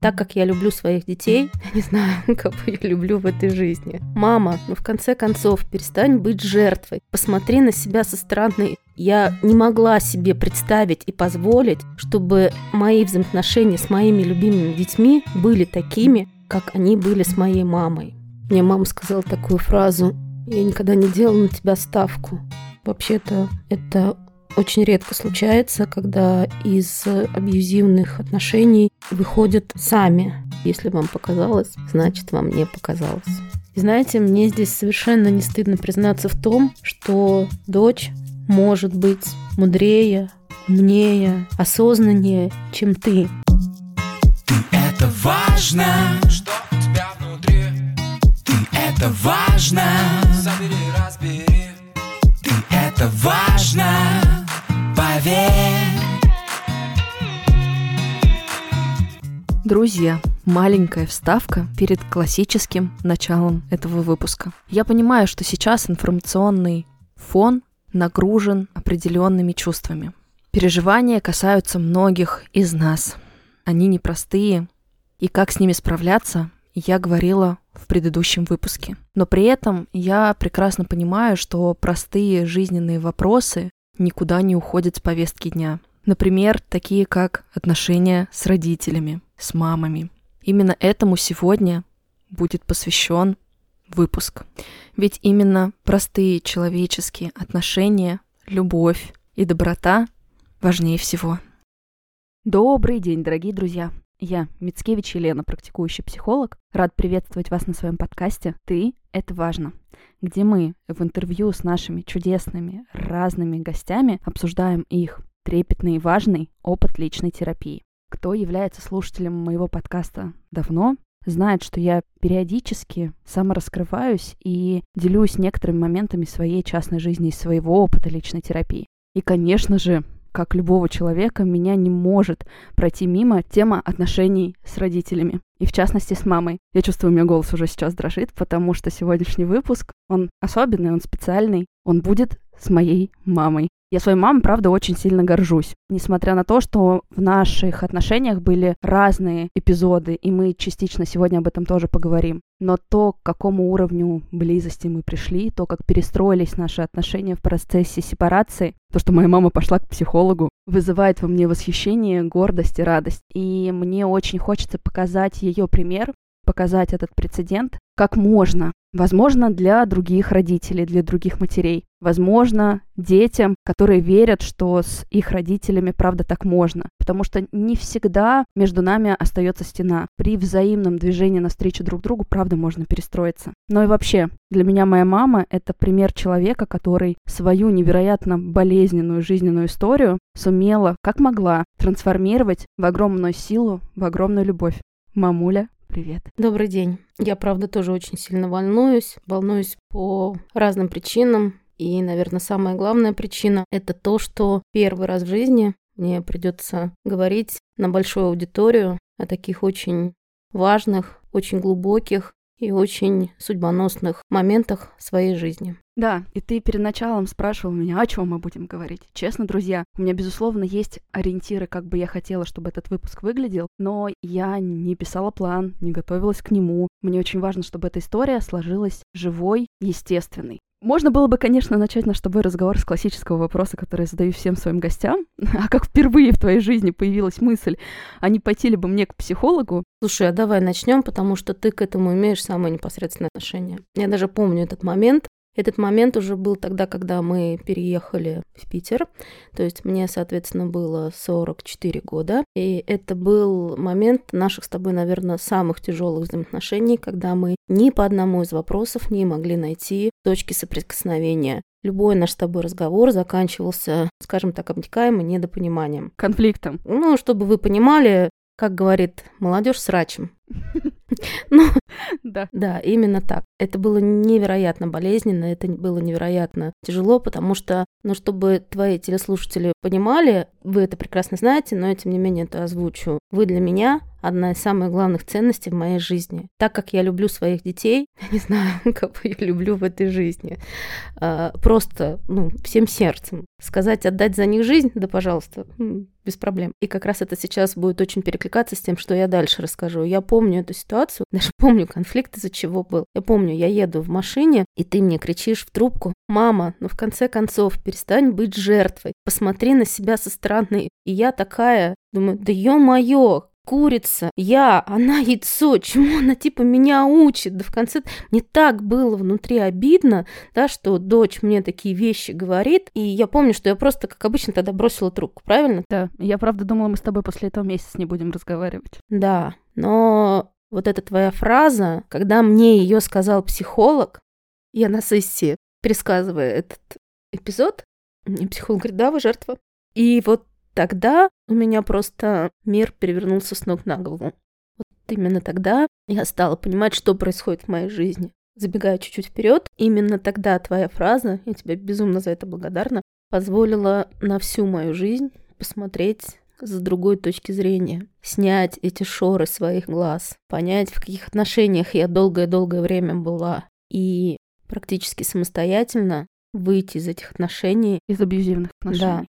Так как я люблю своих детей, я не знаю, кого я люблю в этой жизни. Мама, ну в конце концов, перестань быть жертвой. Посмотри на себя со стороны. Я не могла себе представить и позволить, чтобы мои взаимоотношения с моими любимыми детьми были такими, как они были с моей мамой. Мне мама сказала такую фразу «Я никогда не делала на тебя ставку». Вообще-то это очень редко случается, когда из абьюзивных отношений выходят сами. Если вам показалось, значит вам не показалось. И знаете, мне здесь совершенно не стыдно признаться в том, что дочь может быть мудрее, умнее, осознаннее, чем ты. Ты это важно, что у тебя внутри. Ты это важно. Собери, разбери. Ты это важно поверь. Друзья, маленькая вставка перед классическим началом этого выпуска. Я понимаю, что сейчас информационный фон нагружен определенными чувствами. Переживания касаются многих из нас. Они непростые, и как с ними справляться, я говорила в предыдущем выпуске. Но при этом я прекрасно понимаю, что простые жизненные вопросы никуда не уходят с повестки дня. Например, такие как отношения с родителями, с мамами. Именно этому сегодня будет посвящен выпуск. Ведь именно простые человеческие отношения, любовь и доброта важнее всего. Добрый день, дорогие друзья! Я, Мицкевич Елена, практикующий психолог. Рад приветствовать вас на своем подкасте «Ты – это важно», где мы в интервью с нашими чудесными разными гостями обсуждаем их трепетный и важный опыт личной терапии. Кто является слушателем моего подкаста давно, знает, что я периодически самораскрываюсь и делюсь некоторыми моментами своей частной жизни и своего опыта личной терапии. И, конечно же, как любого человека, меня не может пройти мимо тема отношений с родителями. И в частности с мамой. Я чувствую, у меня голос уже сейчас дрожит, потому что сегодняшний выпуск, он особенный, он специальный. Он будет с моей мамой. Я своей мамой, правда, очень сильно горжусь. Несмотря на то, что в наших отношениях были разные эпизоды, и мы частично сегодня об этом тоже поговорим. Но то, к какому уровню близости мы пришли, то, как перестроились наши отношения в процессе сепарации, то, что моя мама пошла к психологу, вызывает во мне восхищение, гордость и радость. И мне очень хочется показать ее пример, показать этот прецедент, как можно. Возможно, для других родителей, для других матерей. Возможно, детям, которые верят, что с их родителями правда так можно. Потому что не всегда между нами остается стена. При взаимном движении навстречу друг другу, правда, можно перестроиться. Но и вообще, для меня моя мама — это пример человека, который свою невероятно болезненную жизненную историю сумела, как могла, трансформировать в огромную силу, в огромную любовь. Мамуля, Привет. Добрый день. Я, правда, тоже очень сильно волнуюсь. Волнуюсь по разным причинам. И, наверное, самая главная причина – это то, что первый раз в жизни мне придется говорить на большую аудиторию о таких очень важных, очень глубоких и очень судьбоносных моментах своей жизни. Да, и ты перед началом спрашивал меня, о чем мы будем говорить. Честно, друзья, у меня, безусловно, есть ориентиры, как бы я хотела, чтобы этот выпуск выглядел, но я не писала план, не готовилась к нему. Мне очень важно, чтобы эта история сложилась живой, естественной. Можно было бы, конечно, начать наш с тобой разговор с классического вопроса, который я задаю всем своим гостям. А как впервые в твоей жизни появилась мысль, а не пойти ли бы мне к психологу? Слушай, а давай начнем, потому что ты к этому имеешь самое непосредственное отношение. Я даже помню этот момент, этот момент уже был тогда, когда мы переехали в Питер. То есть мне, соответственно, было 44 года. И это был момент наших с тобой, наверное, самых тяжелых взаимоотношений, когда мы ни по одному из вопросов не могли найти точки соприкосновения. Любой наш с тобой разговор заканчивался, скажем так, обтекаемо недопониманием. Конфликтом. Ну, чтобы вы понимали, как говорит молодежь, срачем. Ну, да. Да, именно так. Это было невероятно болезненно, это было невероятно тяжело, потому что, ну, чтобы твои телеслушатели понимали, Вы это прекрасно знаете, но я, тем не менее это озвучу. Вы для меня одна из самых главных ценностей в моей жизни. Так как я люблю своих детей, я не знаю, кого я люблю в этой жизни, а, просто, ну, всем сердцем. Сказать, отдать за них жизнь, да, пожалуйста, без проблем. И как раз это сейчас будет очень перекликаться с тем, что я дальше расскажу. Я помню эту ситуацию, даже помню конфликт, из-за чего был. Я помню, я еду в машине, и ты мне кричишь в трубку, «Мама, ну в конце концов, перестань быть жертвой, посмотри на себя со стороны». И я такая, думаю, да ё-моё, курица, я, она яйцо, чему она типа меня учит? Да в конце мне так было внутри обидно, да, что дочь мне такие вещи говорит, и я помню, что я просто, как обычно, тогда бросила трубку, правильно? Да, я правда думала, мы с тобой после этого месяца не будем разговаривать. Да, но вот эта твоя фраза, когда мне ее сказал психолог, я на сессии, пересказывая этот эпизод, мне психолог говорит, да, вы жертва. И вот тогда у меня просто мир перевернулся с ног на голову. Вот именно тогда я стала понимать, что происходит в моей жизни. Забегая чуть-чуть вперед, именно тогда твоя фраза, я тебе безумно за это благодарна, позволила на всю мою жизнь посмотреть с другой точки зрения, снять эти шоры своих глаз, понять, в каких отношениях я долгое-долгое время была, и практически самостоятельно выйти из этих отношений. Из абьюзивных отношений. Да,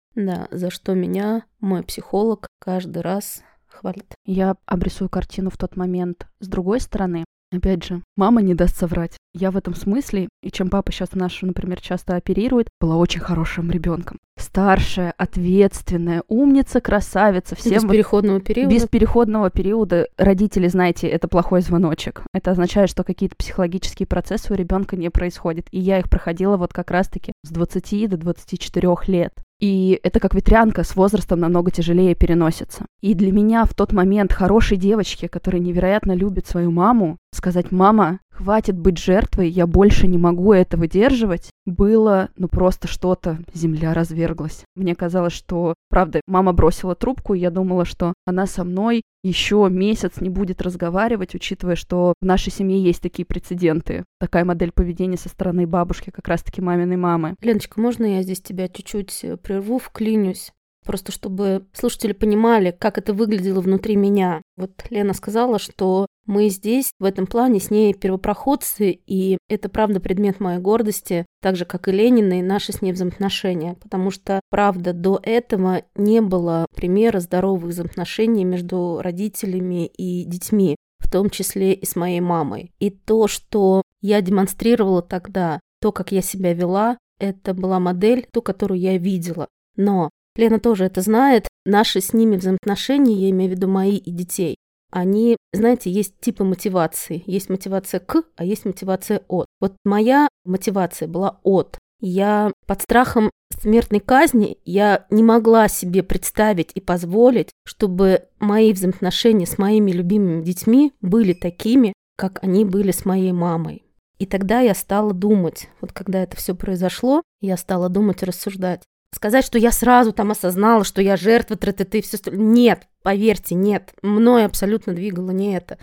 за что меня мой психолог каждый раз хвалит. Я обрисую картину в тот момент с другой стороны. Опять же, мама не даст соврать. Я в этом смысле, и чем папа сейчас нашу, например, часто оперирует, была очень хорошим ребенком. Старшая, ответственная, умница, красавица. Всем без переходного периода? Без переходного периода. Родители, знаете, это плохой звоночек. Это означает, что какие-то психологические процессы у ребенка не происходят. И я их проходила вот как раз-таки с 20 до 24 лет. И это как ветрянка с возрастом намного тяжелее переносится. И для меня в тот момент хорошей девочки, которая невероятно любит свою маму, сказать «мама, хватит быть жертвой, я больше не могу это выдерживать, было, ну, просто что-то, земля разверглась. Мне казалось, что, правда, мама бросила трубку, и я думала, что она со мной еще месяц не будет разговаривать, учитывая, что в нашей семье есть такие прецеденты. Такая модель поведения со стороны бабушки, как раз-таки маминой мамы. Леночка, можно я здесь тебя чуть-чуть э, прерву, вклинюсь? Просто чтобы слушатели понимали, как это выглядело внутри меня. Вот Лена сказала, что мы здесь, в этом плане, с ней первопроходцы, и это, правда, предмет моей гордости, так же, как и Ленина, и наши с ней взаимоотношения. Потому что, правда, до этого не было примера здоровых взаимоотношений между родителями и детьми, в том числе и с моей мамой. И то, что я демонстрировала тогда, то, как я себя вела, это была модель, ту, которую я видела. Но Лена тоже это знает. Наши с ними взаимоотношения, я имею в виду мои и детей, они, знаете, есть типы мотивации. Есть мотивация к, а есть мотивация от. Вот моя мотивация была от. Я под страхом смертной казни я не могла себе представить и позволить, чтобы мои взаимоотношения с моими любимыми детьми были такими, как они были с моей мамой. И тогда я стала думать, вот когда это все произошло, я стала думать и рассуждать, Сказать, что я сразу там осознала, что я жертва и все. Нет, поверьте, нет. Мной абсолютно двигало не это.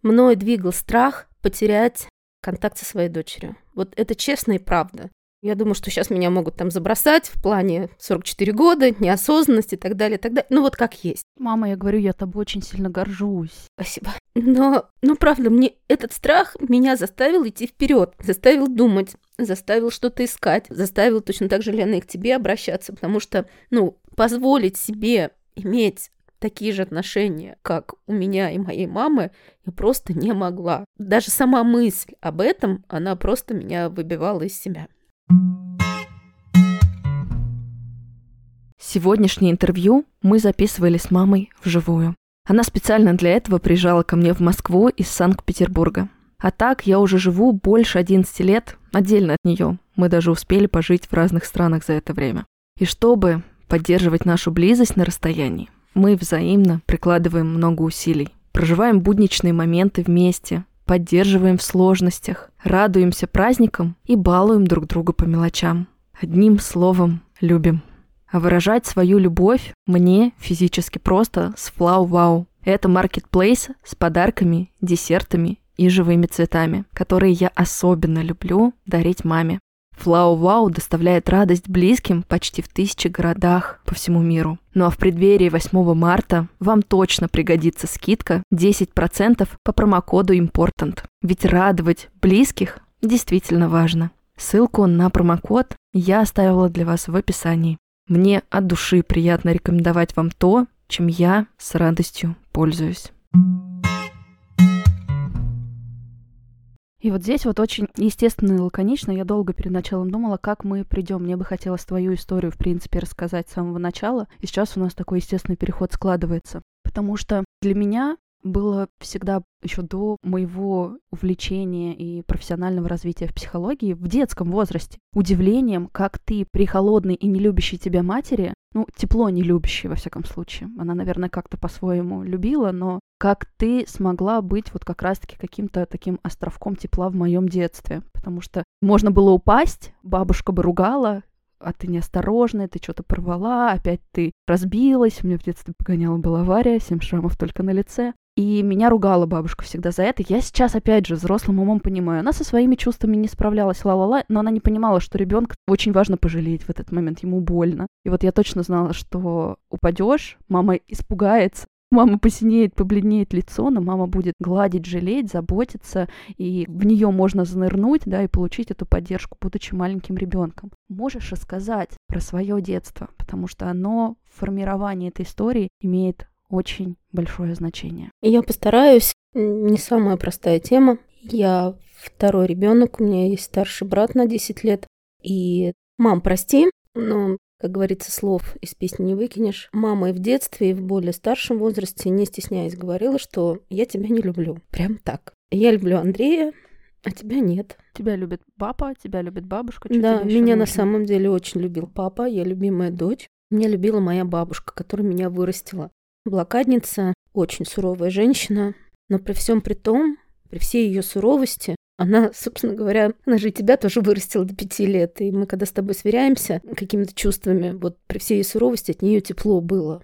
Мной двигал страх потерять контакт со своей дочерью. Вот это честно и правда. Я думаю, что сейчас меня могут там забросать в плане 44 года, неосознанности и так далее, и так далее. Ну вот как есть. Мама, я говорю, я тобой очень сильно горжусь. Спасибо. Но, ну правда, мне этот страх меня заставил идти вперед, заставил думать, заставил что-то искать, заставил точно так же, Лена, и к тебе обращаться, потому что, ну, позволить себе иметь такие же отношения, как у меня и моей мамы, я просто не могла. Даже сама мысль об этом, она просто меня выбивала из себя. Сегодняшнее интервью мы записывали с мамой вживую. Она специально для этого приезжала ко мне в Москву из Санкт-Петербурга. А так я уже живу больше 11 лет отдельно от нее. Мы даже успели пожить в разных странах за это время. И чтобы поддерживать нашу близость на расстоянии, мы взаимно прикладываем много усилий. Проживаем будничные моменты вместе, поддерживаем в сложностях, радуемся праздникам и балуем друг друга по мелочам. Одним словом, любим. А выражать свою любовь мне физически просто с Флау Вау. Это маркетплейс с подарками, десертами и живыми цветами, которые я особенно люблю дарить маме. Флау-Вау доставляет радость близким почти в тысячи городах по всему миру. Ну а в преддверии 8 марта вам точно пригодится скидка 10% по промокоду IMPORTANT. Ведь радовать близких действительно важно. Ссылку на промокод я оставила для вас в описании. Мне от души приятно рекомендовать вам то, чем я с радостью пользуюсь. И вот здесь вот очень естественно и лаконично. Я долго перед началом думала, как мы придем. Мне бы хотелось твою историю, в принципе, рассказать с самого начала. И сейчас у нас такой естественный переход складывается. Потому что для меня было всегда еще до моего увлечения и профессионального развития в психологии в детском возрасте удивлением, как ты при холодной и не любящей тебя матери, ну, тепло не любящей, во всяком случае, она, наверное, как-то по-своему любила, но как ты смогла быть вот как раз-таки каким-то таким островком тепла в моем детстве, потому что можно было упасть, бабушка бы ругала, а ты неосторожная, ты что-то порвала, опять ты разбилась. У меня в детстве погоняла была авария, семь шрамов только на лице. И меня ругала бабушка всегда за это. Я сейчас, опять же, взрослым умом понимаю. Она со своими чувствами не справлялась, ла-ла-ла, но она не понимала, что ребенка очень важно пожалеть в этот момент, ему больно. И вот я точно знала, что упадешь, мама испугается, мама посинеет, побледнеет лицо, но мама будет гладить, жалеть, заботиться, и в нее можно занырнуть, да, и получить эту поддержку, будучи маленьким ребенком. Можешь рассказать про свое детство, потому что оно в формировании этой истории имеет очень большое значение. Я постараюсь. Не самая простая тема. Я второй ребенок, у меня есть старший брат на 10 лет. И, мам, прости, но, как говорится, слов из песни не выкинешь. Мама и в детстве, и в более старшем возрасте, не стесняясь, говорила, что я тебя не люблю. Прям так. Я люблю Андрея, а тебя нет. Тебя любит папа, тебя любит бабушка. Что да, меня на самом деле очень любил папа, я любимая дочь. Меня любила моя бабушка, которая меня вырастила. Блокадница, очень суровая женщина, но при всем при том, при всей ее суровости, она, собственно говоря, она же и тебя тоже вырастила до пяти лет. И мы, когда с тобой сверяемся какими-то чувствами, вот при всей ее суровости от нее тепло было.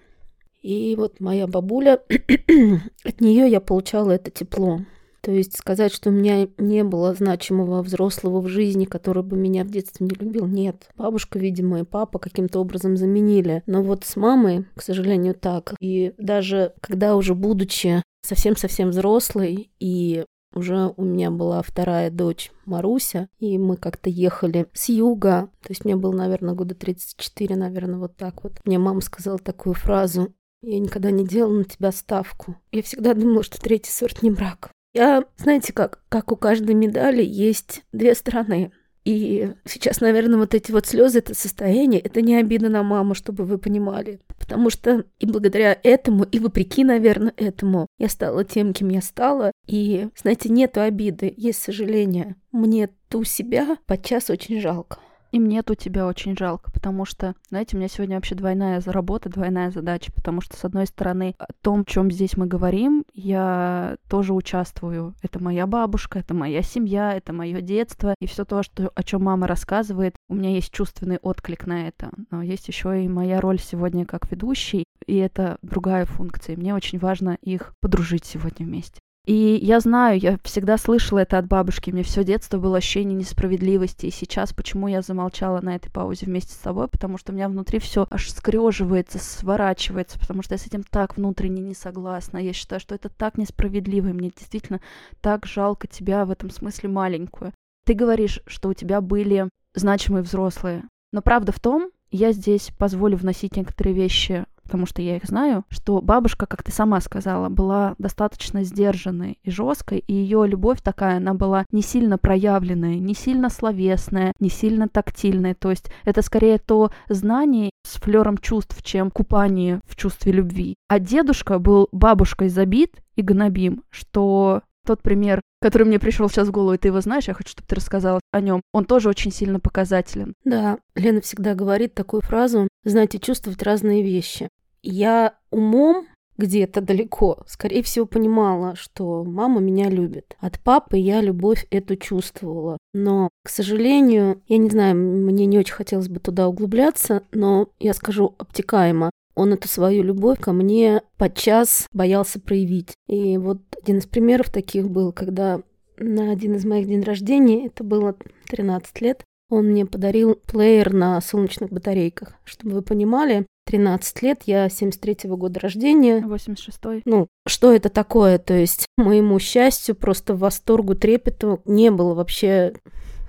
И вот моя бабуля, от нее я получала это тепло. То есть сказать, что у меня не было значимого взрослого в жизни, который бы меня в детстве не любил, нет. Бабушка, видимо, и папа каким-то образом заменили. Но вот с мамой, к сожалению, так. И даже когда уже будучи совсем-совсем взрослой и уже у меня была вторая дочь Маруся, и мы как-то ехали с юга, то есть мне было, наверное, года 34, наверное, вот так вот. Мне мама сказала такую фразу, я никогда не делала на тебя ставку. Я всегда думала, что третий сорт не брак. Я, знаете как, как у каждой медали есть две стороны. И сейчас, наверное, вот эти вот слезы, это состояние, это не обида на маму, чтобы вы понимали. Потому что и благодаря этому, и вопреки, наверное, этому, я стала тем, кем я стала. И, знаете, нету обиды, есть сожаление. Мне ту себя подчас очень жалко. И мне тут тебя очень жалко, потому что, знаете, у меня сегодня вообще двойная работа, двойная задача, потому что, с одной стороны, о том, чем здесь мы говорим, я тоже участвую. Это моя бабушка, это моя семья, это мое детство, и все то, что, о чем мама рассказывает, у меня есть чувственный отклик на это. Но есть еще и моя роль сегодня как ведущий, и это другая функция. Мне очень важно их подружить сегодня вместе. И я знаю, я всегда слышала это от бабушки, мне все детство было ощущение несправедливости, и сейчас почему я замолчала на этой паузе вместе с тобой, потому что у меня внутри все аж скреживается, сворачивается, потому что я с этим так внутренне не согласна. Я считаю, что это так несправедливо, и мне действительно так жалко тебя в этом смысле маленькую. Ты говоришь, что у тебя были значимые взрослые, но правда в том, я здесь позволю вносить некоторые вещи потому что я их знаю, что бабушка, как ты сама сказала, была достаточно сдержанной и жесткой, и ее любовь такая, она была не сильно проявленная, не сильно словесная, не сильно тактильная. То есть это скорее то знание с флером чувств, чем купание в чувстве любви. А дедушка был бабушкой забит и гнобим, что тот пример, который мне пришел сейчас в голову, и ты его знаешь, я хочу, чтобы ты рассказала о нем. Он тоже очень сильно показателен. Да, Лена всегда говорит такую фразу, знаете, чувствовать разные вещи. Я умом где-то далеко, скорее всего, понимала, что мама меня любит. От папы я любовь эту чувствовала. Но, к сожалению, я не знаю, мне не очень хотелось бы туда углубляться, но я скажу обтекаемо. Он эту свою любовь ко мне подчас боялся проявить. И вот один из примеров таких был, когда на один из моих дней рождения, это было 13 лет, Он мне подарил плеер на солнечных батарейках. Чтобы вы понимали, 13 лет, я 73-го года рождения. 86-й. Ну, что это такое? То есть, моему счастью, просто восторгу, трепету не было вообще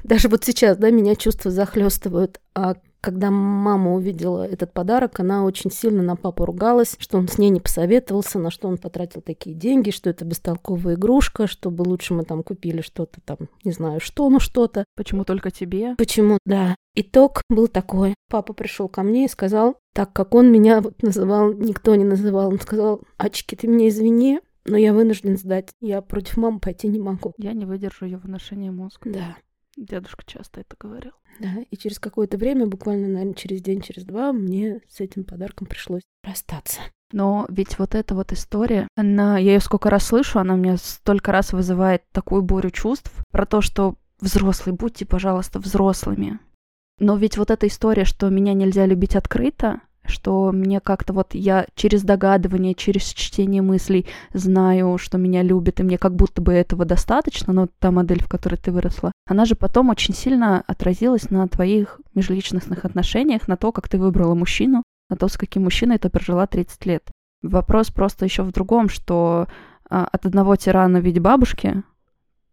даже вот сейчас, да, меня чувства захлестывают. А когда мама увидела этот подарок, она очень сильно на папу ругалась, что он с ней не посоветовался, на что он потратил такие деньги, что это бестолковая игрушка, чтобы лучше мы там купили что-то там, не знаю что, ну что-то. Почему только тебе? Почему, да. Итог был такой. Папа пришел ко мне и сказал, так как он меня вот называл, никто не называл, он сказал, Ачки, ты меня извини, но я вынужден сдать. Я против мамы пойти не могу. Я не выдержу ее выношения мозга. Да. Дедушка часто это говорил. Да, и через какое-то время, буквально, наверное, через день, через два, мне с этим подарком пришлось расстаться. Но ведь вот эта вот история, она, я ее сколько раз слышу, она мне столько раз вызывает такую бурю чувств про то, что взрослые, будьте, пожалуйста, взрослыми. Но ведь вот эта история, что меня нельзя любить открыто, что мне как-то вот я через догадывание, через чтение мыслей знаю, что меня любят, и мне как будто бы этого достаточно, но та модель, в которой ты выросла, она же потом очень сильно отразилась на твоих межличностных отношениях, на то, как ты выбрала мужчину, на то, с каким мужчиной ты прожила 30 лет. Вопрос просто еще в другом, что а, от одного тирана в виде бабушки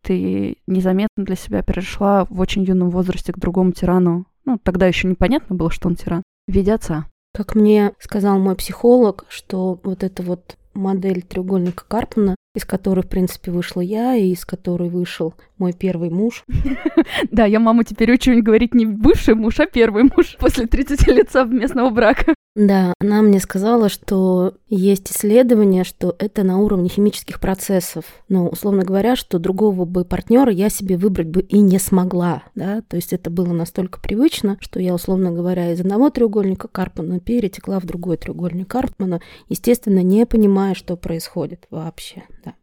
ты незаметно для себя перешла в очень юном возрасте к другому тирану. Ну, тогда еще непонятно было, что он тиран. В виде отца. Как мне сказал мой психолог, что вот эта вот модель треугольника Карпмана, из которой, в принципе, вышла я, и из которой вышел мой первый муж. Да, я маму теперь учу говорить не бывший муж, а первый муж после 30 лет совместного брака. Да, она мне сказала, что есть исследование, что это на уровне химических процессов. Ну, условно говоря, что другого бы партнера я себе выбрать бы и не смогла, да, то есть это было настолько привычно, что я, условно говоря, из одного треугольника Карпмана перетекла в другой треугольник Карпмана, естественно, не понимая, что происходит вообще, да,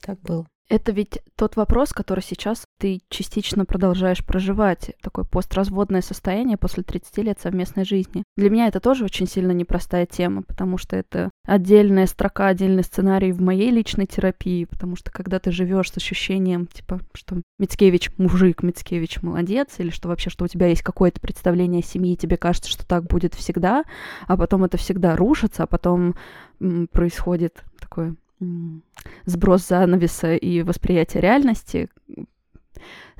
так было. Это ведь тот вопрос, который сейчас ты частично продолжаешь проживать. Такое постразводное состояние после 30 лет совместной жизни. Для меня это тоже очень сильно непростая тема, потому что это отдельная строка, отдельный сценарий в моей личной терапии, потому что когда ты живешь с ощущением, типа, что Мицкевич мужик, Мицкевич молодец, или что вообще, что у тебя есть какое-то представление о семье, тебе кажется, что так будет всегда, а потом это всегда рушится, а потом происходит такое сброс занавеса и восприятие реальности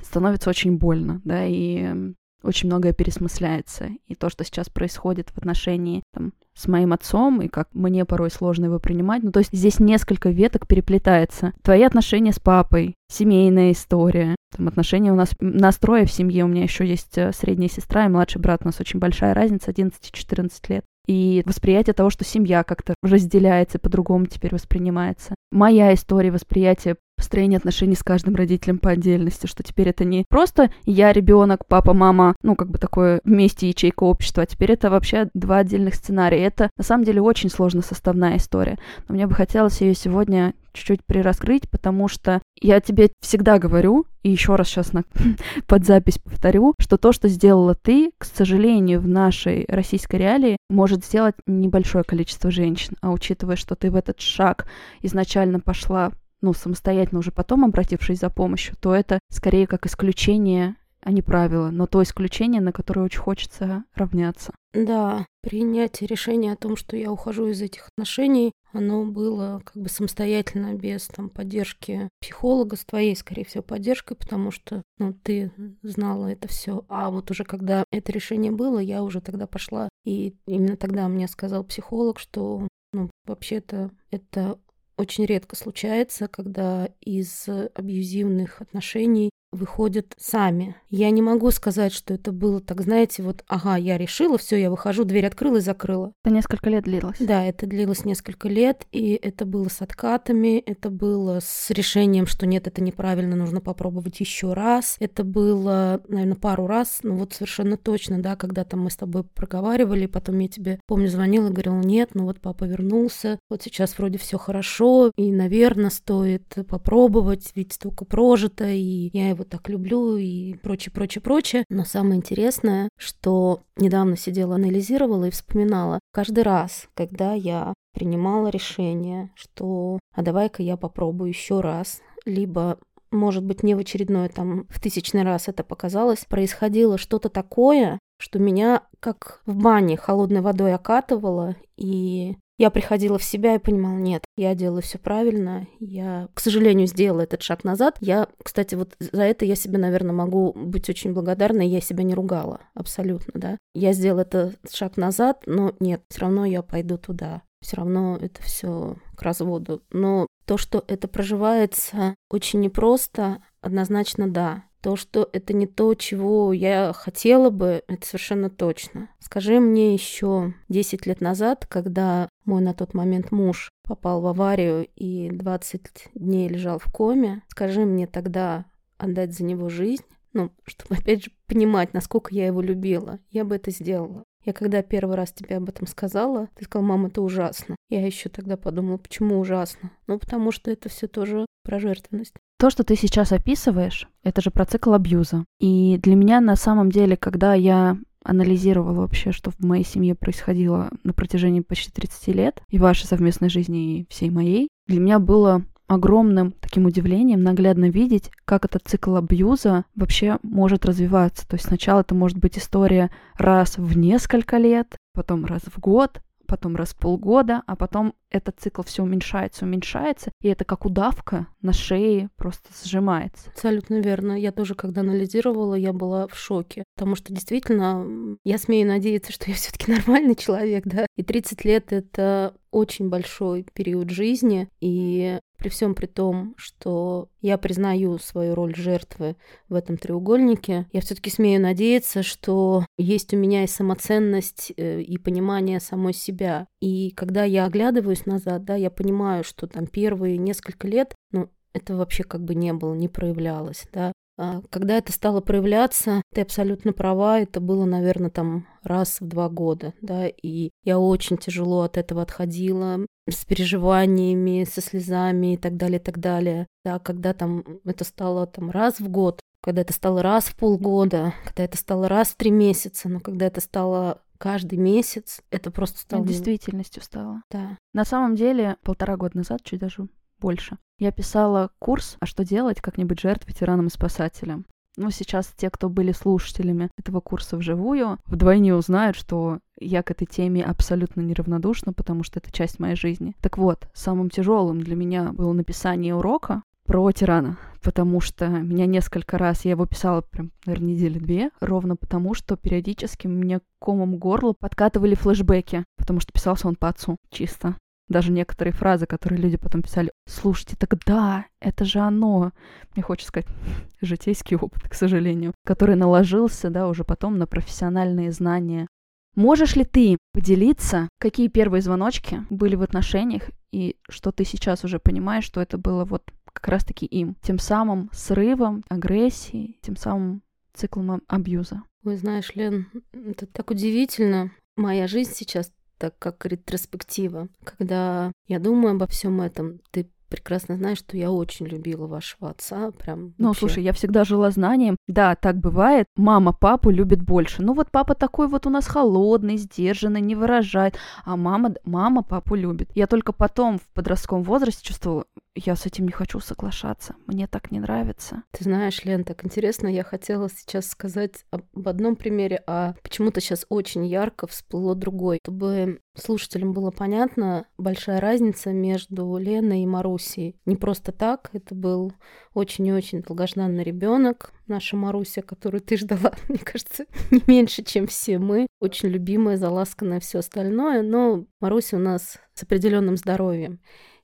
становится очень больно, да, и очень многое пересмысляется. И то, что сейчас происходит в отношении там, с моим отцом, и как мне порой сложно его принимать. Ну, то есть здесь несколько веток переплетается. Твои отношения с папой, семейная история, там отношения у нас, настроя в семье. У меня еще есть э, средняя сестра и младший брат. У нас очень большая разница, 11-14 лет и восприятие того, что семья как-то разделяется, по-другому теперь воспринимается. Моя история восприятия построение отношений с каждым родителем по отдельности, что теперь это не просто я, ребенок, папа, мама, ну, как бы такое вместе ячейка общества, а теперь это вообще два отдельных сценария. Это, на самом деле, очень сложно составная история. Но мне бы хотелось ее сегодня чуть-чуть прираскрыть, потому что я тебе всегда говорю, и еще раз сейчас на, под запись повторю, что то, что сделала ты, к сожалению, в нашей российской реалии, может сделать небольшое количество женщин. А учитывая, что ты в этот шаг изначально пошла ну, самостоятельно уже потом обратившись за помощью, то это скорее как исключение, а не правило, но то исключение, на которое очень хочется равняться. Да, принятие решения о том, что я ухожу из этих отношений, оно было как бы самостоятельно, без там поддержки психолога, с твоей, скорее всего, поддержкой, потому что, ну, ты знала это все. А вот уже когда это решение было, я уже тогда пошла, и именно тогда мне сказал психолог, что, ну, вообще-то это очень редко случается, когда из абьюзивных отношений выходят сами. Я не могу сказать, что это было так, знаете, вот, ага, я решила, все, я выхожу, дверь открыла и закрыла. Это несколько лет длилось. Да, это длилось несколько лет, и это было с откатами, это было с решением, что нет, это неправильно, нужно попробовать еще раз. Это было, наверное, пару раз, ну вот совершенно точно, да, когда там мы с тобой проговаривали, потом я тебе, помню, звонила и говорила, нет, ну вот папа вернулся, вот сейчас вроде все хорошо, и, наверное, стоит попробовать, ведь столько прожито, и я его вот так люблю и прочее, прочее, прочее. Но самое интересное, что недавно сидела, анализировала и вспоминала. Каждый раз, когда я принимала решение, что а давай-ка я попробую еще раз, либо может быть, не в очередной, там, в тысячный раз это показалось, происходило что-то такое, что меня как в бане холодной водой окатывало, и я приходила в себя и понимала, нет, я делаю все правильно, я, к сожалению, сделала этот шаг назад. Я, кстати, вот за это я себе, наверное, могу быть очень благодарна, я себя не ругала, абсолютно, да. Я сделала этот шаг назад, но нет, все равно я пойду туда. Все равно это все к разводу. Но то, что это проживается очень непросто, однозначно да. То, что это не то, чего я хотела бы, это совершенно точно. Скажи мне еще 10 лет назад, когда мой на тот момент муж попал в аварию и 20 дней лежал в коме, скажи мне тогда отдать за него жизнь, ну, чтобы опять же понимать, насколько я его любила, я бы это сделала. Я когда первый раз тебе об этом сказала, ты сказала, мама, это ужасно. Я еще тогда подумала, почему ужасно? Ну, потому что это все тоже про жертвенность. То, что ты сейчас описываешь, это же про цикл абьюза. И для меня на самом деле, когда я анализировала вообще, что в моей семье происходило на протяжении почти 30 лет, и вашей совместной жизни, и всей моей, для меня было огромным таким удивлением наглядно видеть, как этот цикл абьюза вообще может развиваться. То есть сначала это может быть история раз в несколько лет, потом раз в год, потом раз в полгода, а потом этот цикл все уменьшается, уменьшается, и это как удавка на шее просто сжимается. Абсолютно верно. Я тоже, когда анализировала, я была в шоке, потому что действительно, я смею надеяться, что я все-таки нормальный человек, да, и 30 лет это очень большой период жизни, и при всем при том, что я признаю свою роль жертвы в этом треугольнике, я все-таки смею надеяться, что есть у меня и самоценность, э, и понимание самой себя. И когда я оглядываюсь назад, да, я понимаю, что там первые несколько лет, ну, это вообще как бы не было, не проявлялось, да. А когда это стало проявляться, ты абсолютно права, это было, наверное, там раз в два года, да, и я очень тяжело от этого отходила, с переживаниями, со слезами и так далее, и так далее. Да, когда там это стало там раз в год, когда это стало раз в полгода, когда это стало раз в три месяца, но когда это стало каждый месяц, это просто стало... Действительностью стало. Да. На самом деле, полтора года назад, чуть даже больше, я писала курс «А что делать, как не быть жертвой, тираном и спасателем». Ну, сейчас те, кто были слушателями этого курса вживую, вдвойне узнают, что я к этой теме абсолютно неравнодушна, потому что это часть моей жизни. Так вот, самым тяжелым для меня было написание урока про тирана, потому что меня несколько раз, я его писала прям, наверное, недели две, ровно потому, что периодически мне комом горло подкатывали флешбеки, потому что писался он по отцу, чисто даже некоторые фразы, которые люди потом писали, слушайте, тогда это же оно. Мне хочется сказать, житейский опыт, к сожалению, который наложился, да, уже потом на профессиональные знания. Можешь ли ты поделиться, какие первые звоночки были в отношениях, и что ты сейчас уже понимаешь, что это было вот как раз-таки им, тем самым срывом агрессии, тем самым циклом абьюза? Ой, знаешь, Лен, это так удивительно. Моя жизнь сейчас так как ретроспектива. Когда я думаю обо всем этом, ты прекрасно знаешь, что я очень любила вашего отца, прям. Ну, вообще. слушай, я всегда жила знанием. Да, так бывает. Мама папу любит больше. Ну вот папа такой вот у нас холодный, сдержанный, не выражает, а мама, мама папу любит. Я только потом в подростковом возрасте чувствовала, я с этим не хочу соглашаться. Мне так не нравится. Ты знаешь, Лен, так интересно, я хотела сейчас сказать об одном примере, а почему-то сейчас очень ярко всплыло другой. Чтобы слушателям было понятно, большая разница между Леной и Марусей. Не просто так, это был очень и очень долгожданный ребенок, наша Маруся, которую ты ждала, мне кажется, не меньше, чем все мы. Очень любимая, заласканная, все остальное, но Маруся у нас с определенным здоровьем.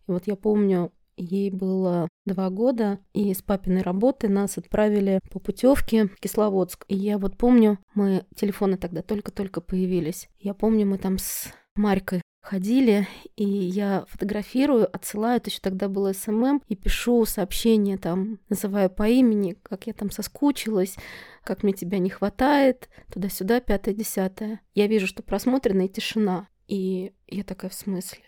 И вот я помню, Ей было два года, и с папиной работы нас отправили по путевке в Кисловодск. И я вот помню, мы телефоны тогда только-только появились. Я помню, мы там с Марькой ходили, и я фотографирую, отсылаю, это еще тогда было СММ, и пишу сообщение там, называю по имени, как я там соскучилась, как мне тебя не хватает, туда-сюда, пятое-десятое. Я вижу, что просмотрена и тишина. И я такая, в смысле?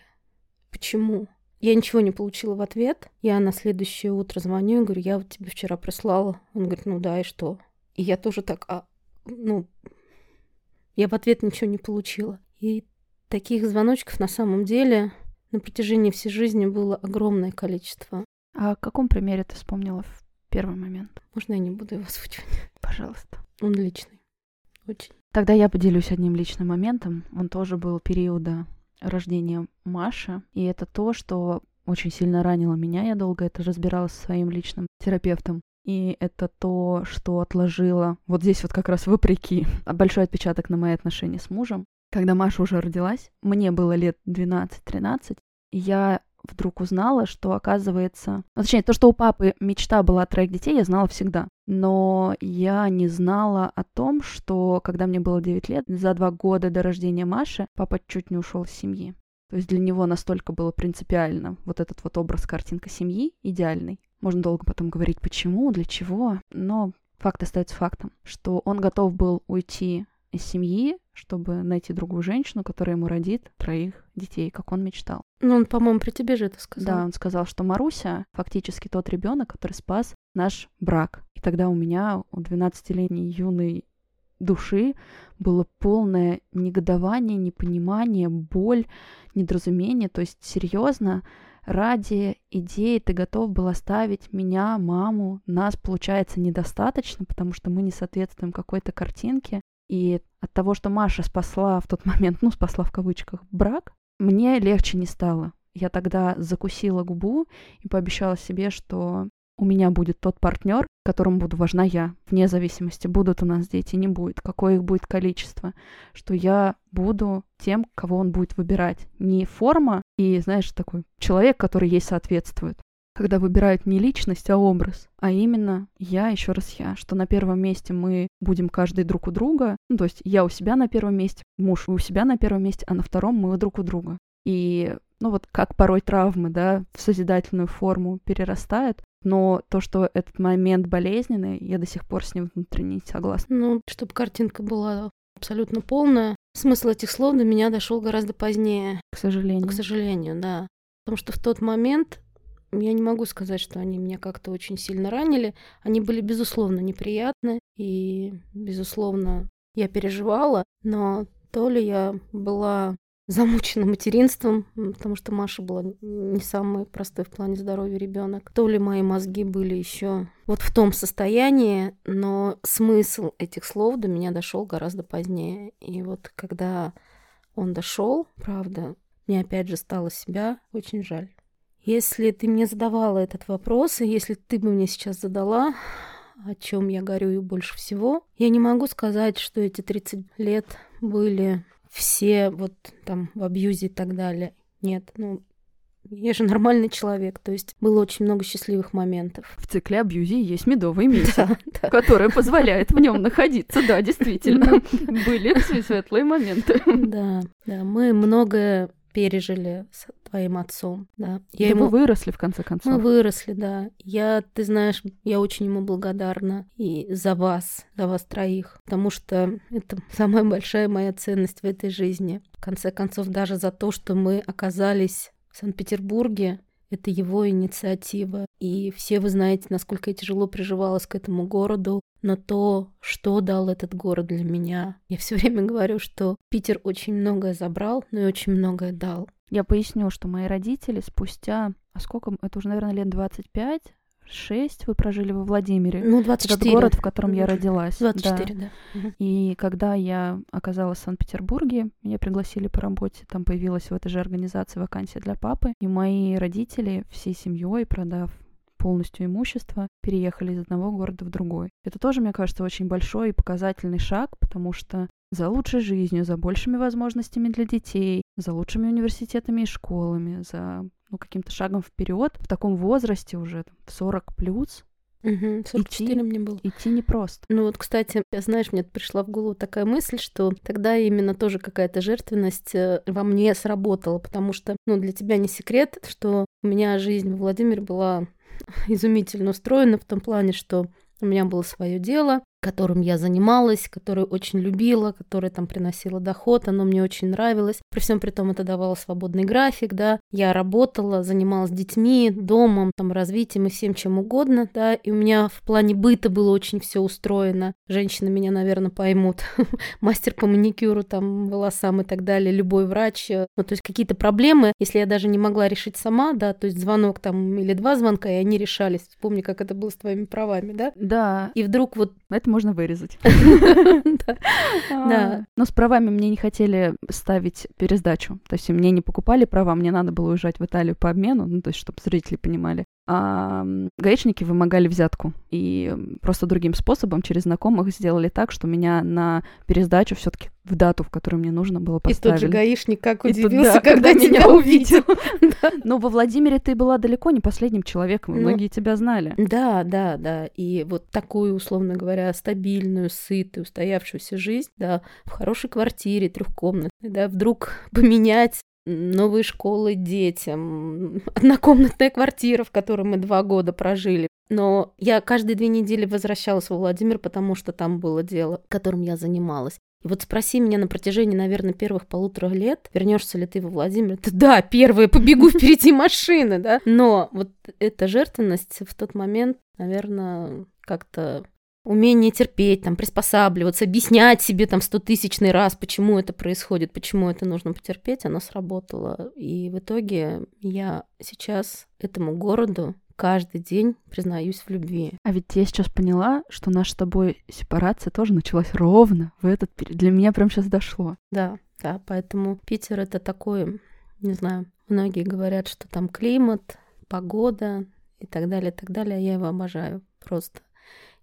Почему? Я ничего не получила в ответ. Я на следующее утро звоню и говорю, я вот тебе вчера прислала. Он говорит, ну да, и что? И я тоже так, а, ну, я в ответ ничего не получила. И таких звоночков на самом деле на протяжении всей жизни было огромное количество. А о каком примере ты вспомнила в Первый момент. Можно я не буду его озвучивать? Пожалуйста. Он личный. Очень. Тогда я поделюсь одним личным моментом. Он тоже был периода рождения Маши. И это то, что очень сильно ранило меня. Я долго это разбирала со своим личным терапевтом. И это то, что отложило, вот здесь вот как раз вопреки, большой отпечаток на мои отношения с мужем. Когда Маша уже родилась, мне было лет 12-13, я вдруг узнала, что оказывается... Ну, точнее, то, что у папы мечта была троих детей, я знала всегда. Но я не знала о том, что когда мне было 9 лет, за два года до рождения Маши, папа чуть не ушел из семьи. То есть для него настолько было принципиально вот этот вот образ картинка семьи идеальный. Можно долго потом говорить, почему, для чего, но факт остается фактом, что он готов был уйти из семьи, чтобы найти другую женщину, которая ему родит троих детей, как он мечтал. Ну, он, по-моему, при тебе же это сказал. Да, он сказал, что Маруся фактически тот ребенок, который спас наш брак. И тогда у меня, у 12-летней юной души, было полное негодование, непонимание, боль, недоразумение. То есть, серьезно, ради идеи ты готов был оставить меня, маму, нас, получается, недостаточно, потому что мы не соответствуем какой-то картинке. И от того, что Маша спасла в тот момент, ну, спасла в кавычках, брак, мне легче не стало. Я тогда закусила губу и пообещала себе, что у меня будет тот партнер, которому буду важна я, вне зависимости, будут у нас дети, не будет, какое их будет количество, что я буду тем, кого он будет выбирать. Не форма и, знаешь, такой человек, который ей соответствует. Когда выбирают не личность, а образ, а именно я, еще раз я, что на первом месте мы будем каждый друг у друга, ну, то есть я у себя на первом месте, муж у себя на первом месте, а на втором мы друг у друга. И ну вот как порой травмы, да, в созидательную форму перерастают, но то, что этот момент болезненный, я до сих пор с ним внутренне не согласна. Ну, чтобы картинка была абсолютно полная, смысл этих слов до меня дошел гораздо позднее. К сожалению. К сожалению, да. Потому что в тот момент я не могу сказать, что они меня как-то очень сильно ранили. Они были, безусловно, неприятны. И, безусловно, я переживала. Но то ли я была замучена материнством, потому что Маша была не самый простой в плане здоровья ребенок. То ли мои мозги были еще вот в том состоянии, но смысл этих слов до меня дошел гораздо позднее. И вот когда он дошел, правда, мне опять же стало себя очень жаль. Если ты мне задавала этот вопрос, и если ты бы мне сейчас задала, о чем я горюю больше всего, я не могу сказать, что эти 30 лет были все вот там в абьюзе и так далее. Нет, ну, я же нормальный человек, то есть было очень много счастливых моментов. В цикле абьюзи есть медовый месяц, да, да. который позволяет в нем находиться. Да, действительно, были светлые моменты. Да, да, мы многое пережили твоим отцом, да. Я да ему... вы выросли, в конце концов. Мы выросли, да. Я, ты знаешь, я очень ему благодарна и за вас, за вас троих, потому что это самая большая моя ценность в этой жизни. В конце концов, даже за то, что мы оказались в Санкт-Петербурге, это его инициатива. И все вы знаете, насколько я тяжело приживалась к этому городу, но то, что дал этот город для меня. Я все время говорю, что Питер очень многое забрал, но и очень многое дал. Я поясню, что мои родители спустя, а сколько, это уже, наверное, лет 25, 6 вы прожили во Владимире. Ну, 24. Этот город, в котором я родилась. 24, да. да. И когда я оказалась в Санкт-Петербурге, меня пригласили по работе, там появилась в этой же организации вакансия для папы, и мои родители всей семьей, продав полностью имущество, переехали из одного города в другой. Это тоже, мне кажется, очень большой и показательный шаг, потому что за лучшей жизнью, за большими возможностями для детей, за лучшими университетами и школами, за ну, каким-то шагом вперед в таком возрасте уже, там, 40 плюс, Угу, 44 идти, мне было. Идти непросто. Ну вот, кстати, знаешь, мне пришла в голову такая мысль, что тогда именно тоже какая-то жертвенность э, во мне сработала, потому что, ну, для тебя не секрет, что у меня жизнь в Владимире была изумительно устроена в том плане, что у меня было свое дело, которым я занималась, которую очень любила, которая там приносила доход, оно мне очень нравилось. При всем при том это давало свободный график, да. Я работала, занималась детьми, домом, там, развитием и всем чем угодно, да. И у меня в плане быта было очень все устроено. Женщины меня, наверное, поймут. Мастер по маникюру, там, волосам и так далее, любой врач. Ну, то есть какие-то проблемы, если я даже не могла решить сама, да, то есть звонок там или два звонка, и они решались. Помни, как это было с твоими правами, да? Да. И вдруг вот... Это можно вырезать. Да. Но с правами мне не хотели ставить пересдачу. То есть мне не покупали права, мне надо было уезжать в Италию по обмену, ну, то есть чтобы зрители понимали а гаишники вымогали взятку. И просто другим способом, через знакомых, сделали так, что меня на пересдачу все таки в дату, в которую мне нужно было, поставили. И тот же гаишник как И тут, удивился, да, когда, меня увидел. Но во Владимире ты была далеко не последним человеком, Ну, многие тебя знали. Да, да, да. И вот такую, условно говоря, стабильную, сытую, устоявшуюся жизнь, да, в хорошей квартире, трехкомнатной, да, вдруг поменять новые школы детям, однокомнатная квартира, в которой мы два года прожили. Но я каждые две недели возвращалась во Владимир, потому что там было дело, которым я занималась. И вот спроси меня на протяжении, наверное, первых полутора лет, вернешься ли ты во Владимир? Да, да, первые, побегу впереди машины, да. Но вот эта жертвенность в тот момент, наверное, как-то умение терпеть, там, приспосабливаться, объяснять себе там стотысячный раз, почему это происходит, почему это нужно потерпеть, оно сработало. И в итоге я сейчас этому городу каждый день признаюсь в любви. А ведь я сейчас поняла, что наша с тобой сепарация тоже началась ровно в этот период. Для меня прям сейчас дошло. Да, да, поэтому Питер это такой, не знаю, многие говорят, что там климат, погода и так далее, и так далее. Я его обожаю просто.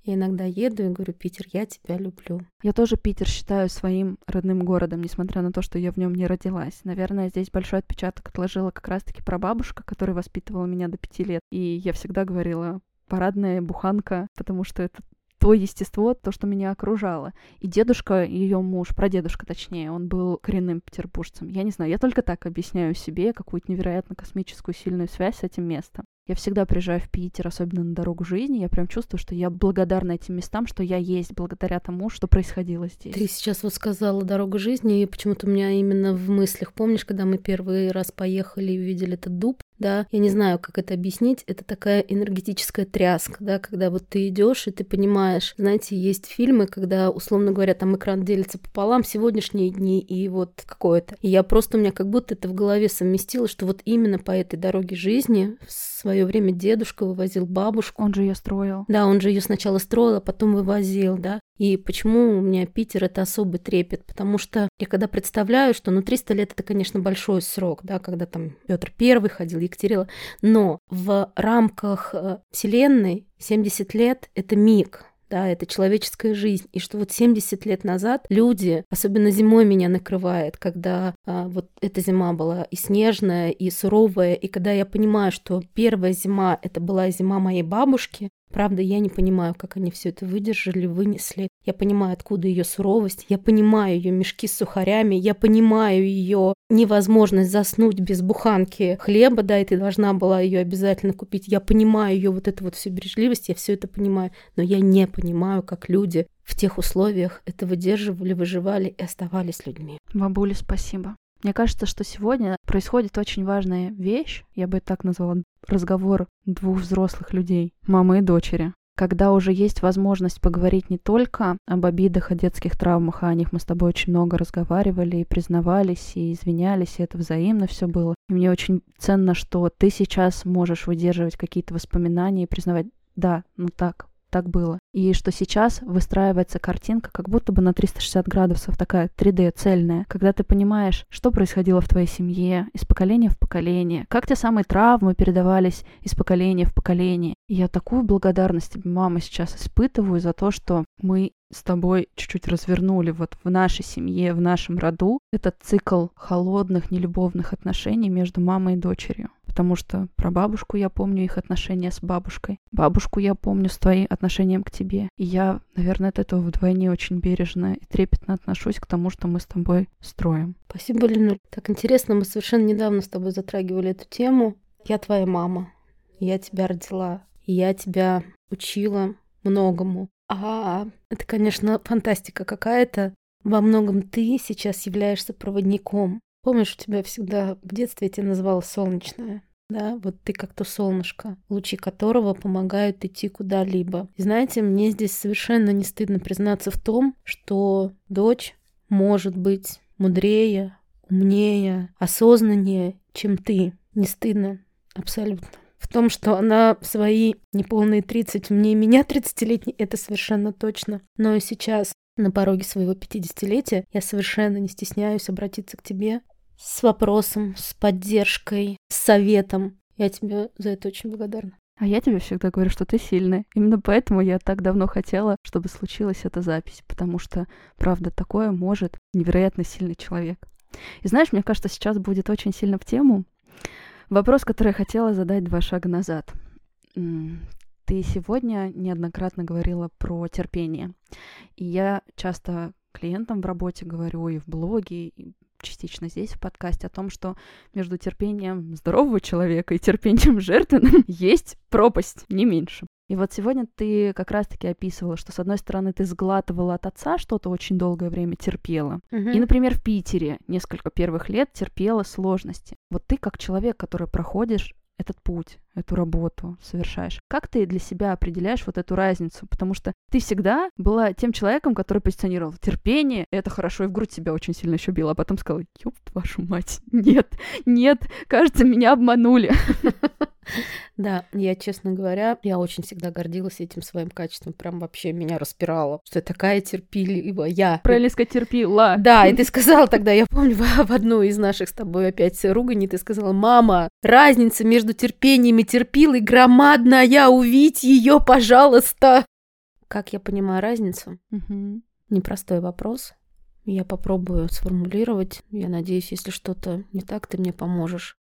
Я иногда еду и говорю, Питер, я тебя люблю. Я тоже Питер считаю своим родным городом, несмотря на то, что я в нем не родилась. Наверное, здесь большой отпечаток отложила как раз-таки прабабушка, которая воспитывала меня до пяти лет. И я всегда говорила, парадная буханка, потому что это то естество, то, что меня окружало. И дедушка, ее муж, прадедушка точнее, он был коренным петербуржцем. Я не знаю, я только так объясняю себе какую-то невероятно космическую сильную связь с этим местом. Я всегда приезжаю в Питер, особенно на дорогу жизни, я прям чувствую, что я благодарна этим местам, что я есть благодаря тому, что происходило здесь. Ты сейчас вот сказала «Дорога жизни», и почему-то у меня именно в мыслях, помнишь, когда мы первый раз поехали и увидели этот дуб, да, я не знаю, как это объяснить, это такая энергетическая тряска, да, когда вот ты идешь и ты понимаешь, знаете, есть фильмы, когда, условно говоря, там экран делится пополам, сегодняшние дни и вот какое-то. И я просто, у меня как будто это в голове совместила, что вот именно по этой дороге жизни в свое время дедушка вывозил бабушку. Он же ее строил. Да, он же ее сначала строил, а потом вывозил, да. И почему у меня Питер это особый трепет? Потому что я когда представляю, что ну 300 лет это, конечно, большой срок, да, когда там Петр Первый ходил, Екатерина, но в рамках э, Вселенной 70 лет это миг, да, это человеческая жизнь. И что вот 70 лет назад люди, особенно зимой меня накрывает, когда а, вот эта зима была и снежная, и суровая, и когда я понимаю, что первая зима это была зима моей бабушки, Правда, я не понимаю, как они все это выдержали, вынесли. Я понимаю, откуда ее суровость, я понимаю ее мешки с сухарями, я понимаю ее невозможность заснуть без буханки хлеба, да, и ты должна была ее обязательно купить. Я понимаю ее вот эту вот всю бережливость, я все это понимаю, но я не понимаю, как люди в тех условиях это выдерживали, выживали и оставались людьми. Бабуля, спасибо. Мне кажется, что сегодня происходит очень важная вещь, я бы так назвала, разговор двух взрослых людей, мамы и дочери. Когда уже есть возможность поговорить не только об обидах, о детских травмах, а о них мы с тобой очень много разговаривали и признавались, и извинялись, и это взаимно все было. И мне очень ценно, что ты сейчас можешь выдерживать какие-то воспоминания и признавать, да, ну так, так было. И что сейчас выстраивается картинка как будто бы на 360 градусов, такая 3D цельная, когда ты понимаешь, что происходило в твоей семье из поколения в поколение, как те самые травмы передавались из поколения в поколение. И я такую благодарность тебе, мама, сейчас испытываю за то, что мы с тобой чуть-чуть развернули вот в нашей семье, в нашем роду этот цикл холодных, нелюбовных отношений между мамой и дочерью. Потому что про бабушку я помню их отношения с бабушкой. Бабушку я помню с твоим отношением к тебе. И я, наверное, от этого вдвойне очень бережно и трепетно отношусь к тому, что мы с тобой строим. Спасибо, Ленуль. Так интересно, мы совершенно недавно с тобой затрагивали эту тему. Я твоя мама. Я тебя родила. Я тебя учила многому. А это, конечно, фантастика какая-то. Во многом ты сейчас являешься проводником. Помнишь, у тебя всегда в детстве я тебя называла солнечная? Да, вот ты как то солнышко, лучи которого помогают идти куда-либо. И знаете, мне здесь совершенно не стыдно признаться в том, что дочь может быть мудрее, умнее, осознаннее, чем ты. Не стыдно, абсолютно. В том, что она свои неполные 30, мне меня 30-летней, это совершенно точно. Но и сейчас, на пороге своего 50-летия, я совершенно не стесняюсь обратиться к тебе с вопросом, с поддержкой, с советом. Я тебе за это очень благодарна. А я тебе всегда говорю, что ты сильная. Именно поэтому я так давно хотела, чтобы случилась эта запись, потому что, правда, такое может невероятно сильный человек. И знаешь, мне кажется, сейчас будет очень сильно в тему вопрос, который я хотела задать два шага назад. Ты сегодня неоднократно говорила про терпение. И я часто клиентам в работе говорю и в блоге, и частично здесь, в подкасте, о том, что между терпением здорового человека и терпением жертвенным есть пропасть, не меньше. И вот сегодня ты как раз-таки описывала, что с одной стороны ты сглатывала от отца что-то очень долгое время терпела. Угу. И, например, в Питере несколько первых лет терпела сложности. Вот ты как человек, который проходишь этот путь, эту работу совершаешь. Как ты для себя определяешь вот эту разницу? Потому что ты всегда была тем человеком, который позиционировал терпение, это хорошо, и в грудь себя очень сильно еще била, а потом сказала, ёб вашу мать, нет, нет, кажется, меня обманули. Да, я, честно говоря, я очень всегда гордилась этим своим качеством. Прям вообще меня распирало, что я такая терпеливая. Сказать, терпила. Да, и ты сказала тогда, я помню, в одну из наших с тобой опять ругани, ты сказала, мама, разница между терпением и терпилой громадная, увидь ее, пожалуйста. Как я понимаю разницу? Угу. Непростой вопрос. Я попробую сформулировать. Я надеюсь, если что-то не так, ты мне поможешь.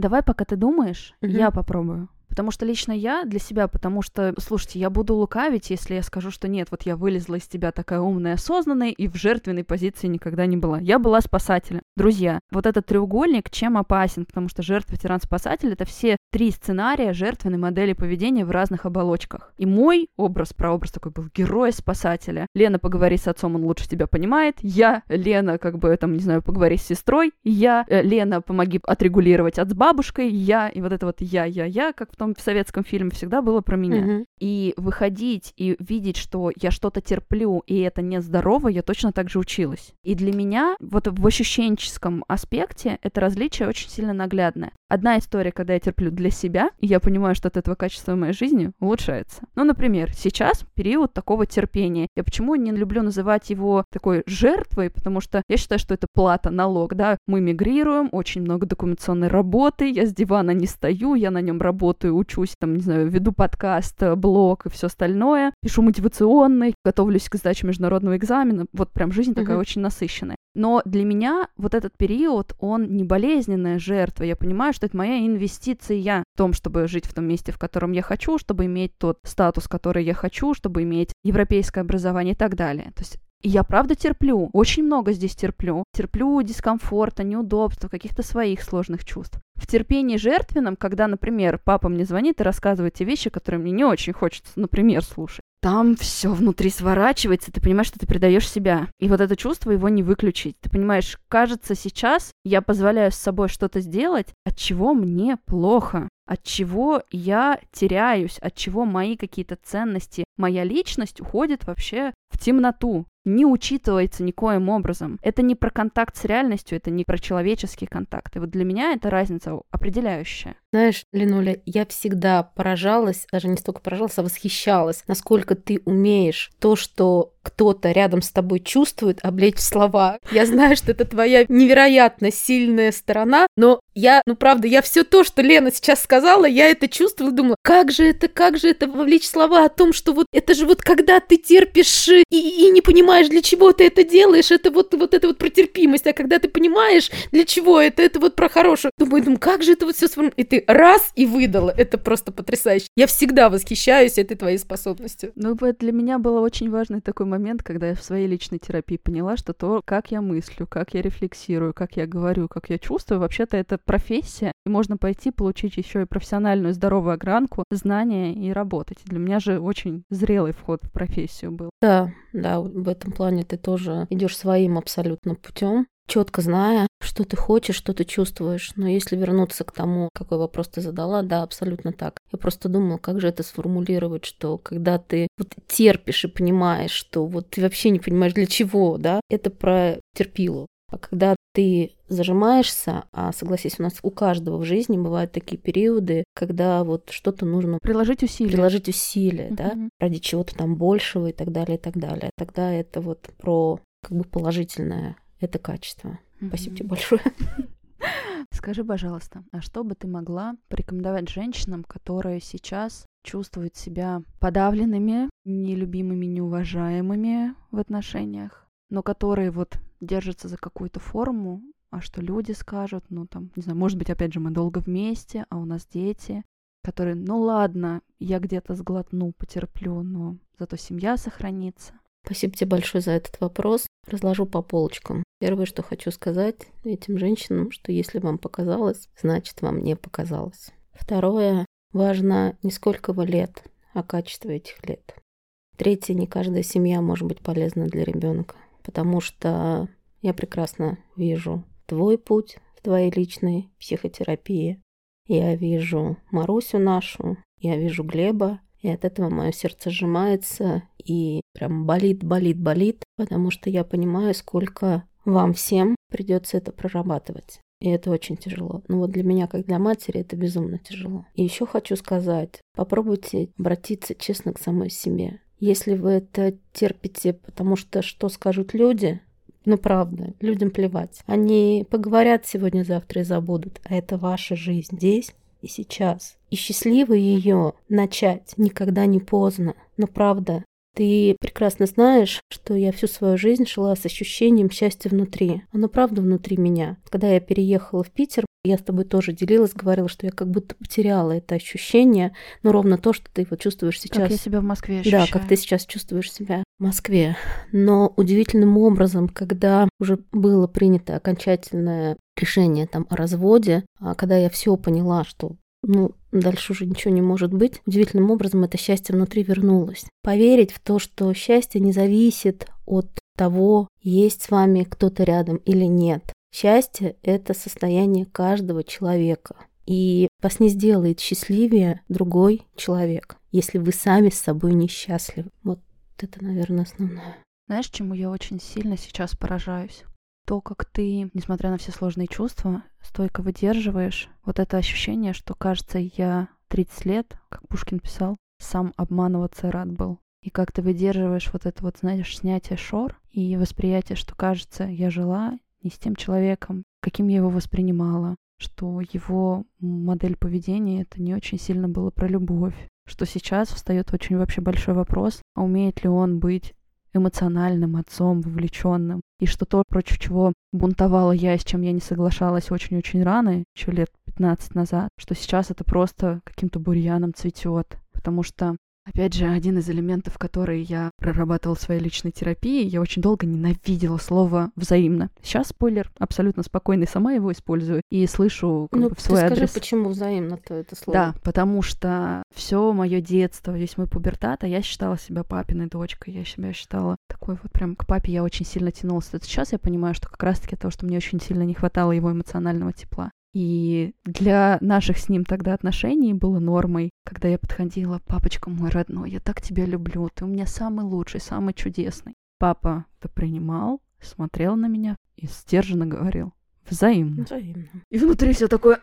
Давай, пока ты думаешь, угу. я попробую. Потому что лично я для себя, потому что, слушайте, я буду лукавить, если я скажу, что нет, вот я вылезла из тебя такая умная, осознанная и в жертвенной позиции никогда не была. Я была спасателем. Друзья, вот этот треугольник чем опасен? Потому что жертва, тиран, спасатель — это все три сценария жертвенной модели поведения в разных оболочках. И мой образ, прообраз такой был героя-спасателя. Лена, поговори с отцом, он лучше тебя понимает. Я, Лена, как бы, там, не знаю, поговори с сестрой. Я, э, Лена, помоги отрегулировать от с бабушкой. Я, и вот это вот я, я, я, как в том советском фильме, всегда было про меня. Mm-hmm. И выходить и видеть, что я что-то терплю, и это нездорово, я точно так же училась. И для меня вот в ощущенческом аспекте это различие очень сильно наглядное. Одна история, когда я терплю для себя, и я понимаю, что от этого качество моей жизни улучшается. Ну, например, сейчас период такого терпения. Я почему не люблю называть его такой жертвой, потому что я считаю, что это плата, налог, да. Мы мигрируем, очень много документационной работы, я с дивана не стою, я на нем работаю учусь, там, не знаю, веду подкаст, э, блог и все остальное, пишу мотивационный, готовлюсь к сдаче международного экзамена. Вот прям жизнь такая uh-huh. очень насыщенная. Но для меня вот этот период, он не болезненная жертва. Я понимаю, что это моя инвестиция в том, чтобы жить в том месте, в котором я хочу, чтобы иметь тот статус, который я хочу, чтобы иметь европейское образование и так далее. То есть и я правда терплю, очень много здесь терплю. Терплю дискомфорта, неудобства, каких-то своих сложных чувств. В терпении жертвенном, когда, например, папа мне звонит и рассказывает те вещи, которые мне не очень хочется, например, слушать, там все внутри сворачивается, ты понимаешь, что ты предаешь себя. И вот это чувство его не выключить. Ты понимаешь, кажется, сейчас я позволяю с собой что-то сделать, от чего мне плохо, от чего я теряюсь, от чего мои какие-то ценности, моя личность уходит вообще в темноту не учитывается никоим образом. Это не про контакт с реальностью, это не про человеческий контакт. И вот для меня это разница определяющая. Знаешь, Ленуля, я всегда поражалась, даже не столько поражалась, а восхищалась, насколько ты умеешь то, что кто-то рядом с тобой чувствует, облечь в слова. Я знаю, что это твоя невероятно сильная сторона, но я, ну правда, я все то, что Лена сейчас сказала, я это чувствовала, думала, как же это, как же это вовлечь слова о том, что вот это же вот когда ты терпишь и, и не понимаешь, для чего ты это делаешь, это вот, вот это вот про терпимость, а когда ты понимаешь, для чего это, это вот про хорошее. Думаю, думаю, как же это вот все сформулировать. И ты ты раз и выдала. Это просто потрясающе. Я всегда восхищаюсь этой твоей способностью. Ну, вот для меня был очень важный такой момент, когда я в своей личной терапии поняла, что то, как я мыслю, как я рефлексирую, как я говорю, как я чувствую, вообще-то это профессия, и можно пойти получить еще и профессиональную здоровую огранку, знания и работать. Для меня же очень зрелый вход в профессию был. Да, да, в этом плане ты тоже идешь своим абсолютно путем четко зная, что ты хочешь, что ты чувствуешь. Но если вернуться к тому, какой вопрос ты задала, да, абсолютно так. Я просто думала, как же это сформулировать, что когда ты вот терпишь и понимаешь, что вот ты вообще не понимаешь для чего, да, это про терпилу. А когда ты зажимаешься, а согласись, у нас у каждого в жизни бывают такие периоды, когда вот что-то нужно приложить усилия, приложить усилия, uh-huh. да, ради чего-то там большего и так далее, и так далее. Тогда это вот про как бы положительное это качество. Mm-hmm. Спасибо тебе большое. Скажи, пожалуйста, а что бы ты могла порекомендовать женщинам, которые сейчас чувствуют себя подавленными, нелюбимыми, неуважаемыми в отношениях, но которые вот держатся за какую-то форму, а что люди скажут, ну там, не знаю, может быть, опять же, мы долго вместе, а у нас дети, которые, ну ладно, я где-то сглотну, потерплю, но зато семья сохранится. Спасибо тебе большое за этот вопрос. Разложу по полочкам. Первое, что хочу сказать этим женщинам, что если вам показалось, значит вам не показалось. Второе, важно не сколько вы лет, а качество этих лет. Третье, не каждая семья может быть полезна для ребенка, потому что я прекрасно вижу твой путь в твоей личной психотерапии. Я вижу Марусю нашу, я вижу Глеба, и от этого мое сердце сжимается и прям болит, болит, болит, потому что я понимаю, сколько вам всем придется это прорабатывать. И это очень тяжело. Ну вот для меня, как для матери, это безумно тяжело. И еще хочу сказать, попробуйте обратиться честно к самой себе. Если вы это терпите, потому что что скажут люди, ну правда, людям плевать. Они поговорят сегодня-завтра и забудут, а это ваша жизнь здесь и сейчас. И счастливо ее начать никогда не поздно. Но правда, ты прекрасно знаешь, что я всю свою жизнь шла с ощущением счастья внутри. Оно правда внутри меня. Когда я переехала в Питер, я с тобой тоже делилась, говорила, что я как будто потеряла это ощущение, но ровно то, что ты вот чувствуешь сейчас. Как я себя в Москве ощущаю. Да, как ты сейчас чувствуешь себя Москве. Но удивительным образом, когда уже было принято окончательное решение там о разводе, а когда я все поняла, что ну, дальше уже ничего не может быть. Удивительным образом это счастье внутри вернулось. Поверить в то, что счастье не зависит от того, есть с вами кто-то рядом или нет. Счастье — это состояние каждого человека. И вас не сделает счастливее другой человек, если вы сами с собой несчастливы. Вот это, наверное, основное. Знаешь, чему я очень сильно сейчас поражаюсь? то, как ты, несмотря на все сложные чувства, стойко выдерживаешь вот это ощущение, что, кажется, я 30 лет, как Пушкин писал, сам обманываться рад был. И как ты выдерживаешь вот это вот, знаешь, снятие шор и восприятие, что, кажется, я жила не с тем человеком, каким я его воспринимала, что его модель поведения это не очень сильно было про любовь, что сейчас встает очень вообще большой вопрос, а умеет ли он быть эмоциональным отцом, вовлеченным. И что то, против чего бунтовала я, с чем я не соглашалась очень-очень рано, еще лет 15 назад, что сейчас это просто каким-то бурьяном цветет. Потому что Опять же, один из элементов, который я прорабатывала в своей личной терапии, я очень долго ненавидела слово «взаимно». Сейчас, спойлер, абсолютно спокойно, сама его использую и слышу как ну, бы, в свой ты адрес. скажи, почему взаимно-то это слово? Да, потому что все мое детство, весь мой пубертат, а я считала себя папиной дочкой, я себя считала такой вот прям к папе я очень сильно тянулась. Это сейчас я понимаю, что как раз-таки то, что мне очень сильно не хватало его эмоционального тепла. И для наших с ним тогда отношений было нормой, когда я подходила, папочка мой родной, я так тебя люблю, ты у меня самый лучший, самый чудесный. Папа это принимал, смотрел на меня и сдержанно говорил, взаимно. Взаимно. И внутри все такое...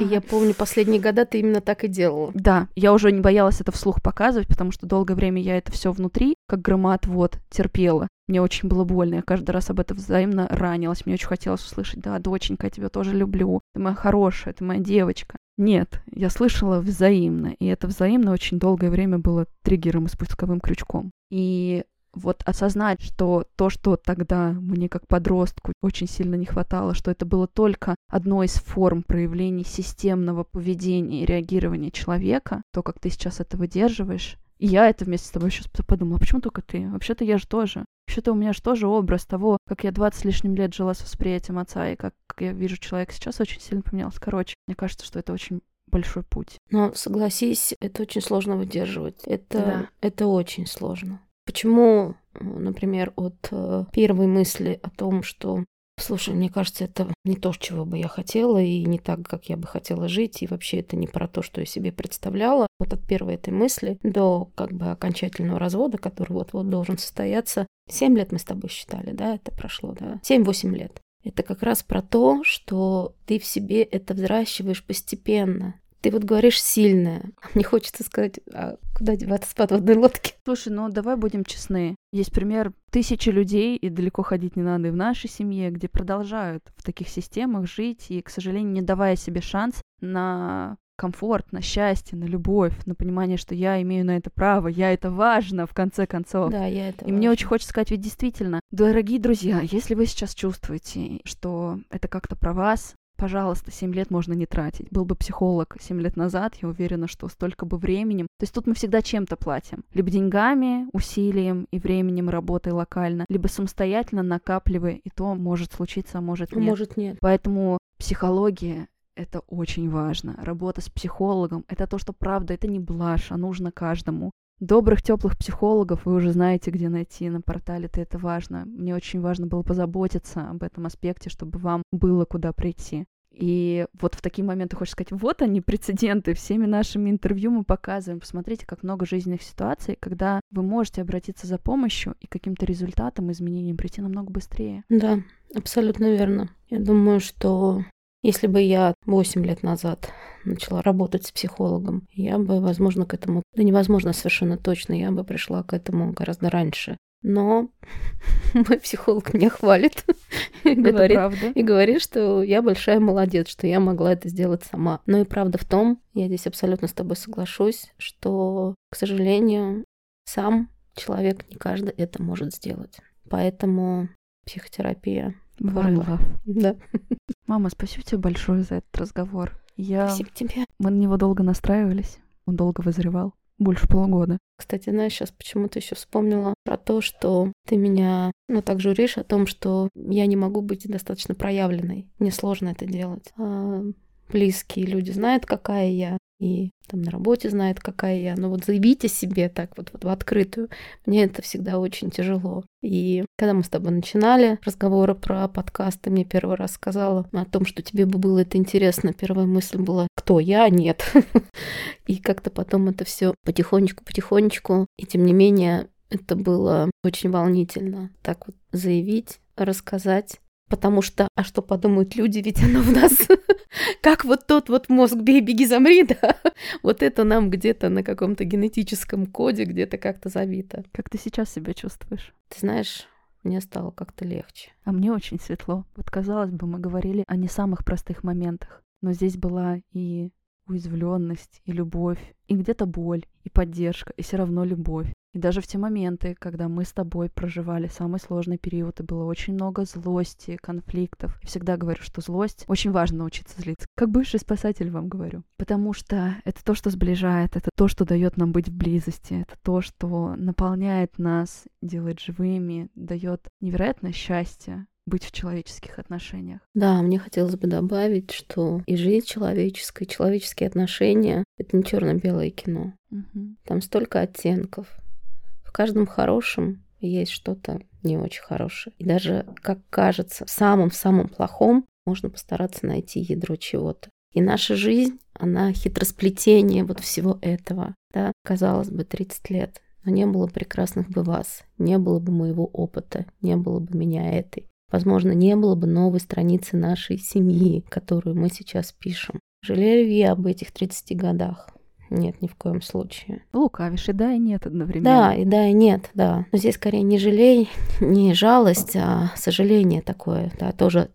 И я помню, последние года ты именно так и делала. Да, я уже не боялась это вслух показывать, потому что долгое время я это все внутри, как громоотвод, терпела. Мне очень было больно, я каждый раз об этом взаимно ранилась. Мне очень хотелось услышать, да, доченька, я тебя тоже люблю, ты моя хорошая, ты моя девочка. Нет, я слышала взаимно, и это взаимно очень долгое время было триггером и спусковым крючком. И вот осознать, что то, что тогда мне как подростку очень сильно не хватало, что это было только одной из форм проявлений системного поведения и реагирования человека, то, как ты сейчас это выдерживаешь, и я это вместе с тобой сейчас подумала, а почему только ты? Вообще-то я же тоже. Вообще-то у меня же тоже образ того, как я 20 с лишним лет жила с восприятием отца, и как я вижу человека сейчас, очень сильно поменялся. Короче, мне кажется, что это очень большой путь. Но согласись, это очень сложно выдерживать. Это, да. это очень сложно. Почему, например, от э, первой мысли о том, что Слушай, мне кажется, это не то, чего бы я хотела, и не так, как я бы хотела жить, и вообще это не про то, что я себе представляла. Вот от первой этой мысли до как бы окончательного развода, который вот-вот должен состояться, семь лет мы с тобой считали, да, это прошло, да, семь-восемь лет. Это как раз про то, что ты в себе это взращиваешь постепенно. Ты вот говоришь сильная. Мне хочется сказать, а куда деваться с подводной лодки? Слушай, ну давай будем честны. Есть пример тысячи людей, и далеко ходить не надо и в нашей семье, где продолжают в таких системах жить и, к сожалению, не давая себе шанс на комфорт, на счастье, на любовь, на понимание, что я имею на это право, я это важно, в конце концов. Да, я это И важно. мне очень хочется сказать, ведь действительно, дорогие друзья, если вы сейчас чувствуете, что это как-то про вас, пожалуйста, 7 лет можно не тратить. Был бы психолог 7 лет назад, я уверена, что столько бы временем. То есть тут мы всегда чем-то платим. Либо деньгами, усилием и временем работой локально, либо самостоятельно накапливая, и то может случиться, а может нет. Может нет. Поэтому психология это очень важно. Работа с психологом — это то, что правда, это не блажь, а нужно каждому. Добрых, теплых психологов вы уже знаете, где найти на портале, это важно. Мне очень важно было позаботиться об этом аспекте, чтобы вам было куда прийти. И вот в такие моменты хочешь сказать, вот они, прецеденты, всеми нашими интервью мы показываем, посмотрите, как много жизненных ситуаций, когда вы можете обратиться за помощью и каким-то результатом, изменением прийти намного быстрее. Да, абсолютно верно. Я думаю, что если бы я 8 лет назад начала работать с психологом, я бы, возможно, к этому, да невозможно совершенно точно, я бы пришла к этому гораздо раньше. Но мой психолог меня хвалит и говорит, и говорит, что я большая молодец, что я могла это сделать сама. Но и правда в том, я здесь абсолютно с тобой соглашусь, что, к сожалению, сам человек не каждый это может сделать. Поэтому психотерапия Варла. Да. Мама, спасибо тебе большое за этот разговор. Я... Спасибо тебе. Мы на него долго настраивались, он долго вызревал. Больше полугода. Кстати, знаешь, сейчас почему-то еще вспомнила про то, что ты меня, ну, так журишь о том, что я не могу быть достаточно проявленной. Мне сложно это делать. А близкие люди знают, какая я, и там на работе знает, какая я. Но вот заявить о себе так вот, вот в открытую, мне это всегда очень тяжело. И когда мы с тобой начинали разговоры про подкасты, мне первый раз сказала о том, что тебе бы было это интересно. Первая мысль была, кто я? Нет. И как-то потом это все потихонечку-потихонечку. И тем не менее, это было очень волнительно. Так вот заявить, рассказать Потому что, а что подумают люди, ведь оно в нас, как вот тот вот мозг «бей, беги, замри», да, вот это нам где-то на каком-то генетическом коде где-то как-то забито. Как ты сейчас себя чувствуешь? Ты знаешь, мне стало как-то легче. А мне очень светло. Вот, казалось бы, мы говорили о не самых простых моментах, но здесь была и уязвленность, и любовь, и где-то боль, и поддержка, и все равно любовь. И даже в те моменты, когда мы с тобой проживали самый сложный период, и было очень много злости, конфликтов. Я всегда говорю, что злость очень важно научиться злиться. Как бывший спасатель вам говорю. Потому что это то, что сближает, это то, что дает нам быть в близости, это то, что наполняет нас, делает живыми, дает невероятное счастье, быть в человеческих отношениях. Да, мне хотелось бы добавить, что и жизнь человеческая, и человеческие отношения — это не черно белое кино. Угу. Там столько оттенков. В каждом хорошем есть что-то не очень хорошее. И даже, как кажется, в самом-самом плохом можно постараться найти ядро чего-то. И наша жизнь, она хитросплетение вот всего этого. Да, казалось бы, 30 лет. Но не было прекрасных бы вас, не было бы моего опыта, не было бы меня этой. Возможно, не было бы новой страницы нашей семьи, которую мы сейчас пишем. Жалею ли я об этих 30 годах? Нет, ни в коем случае. Лукавишь, и да, и нет одновременно. Да, и да, и нет, да. Но здесь скорее не жалей, не жалость, а сожаление такое, да, тоже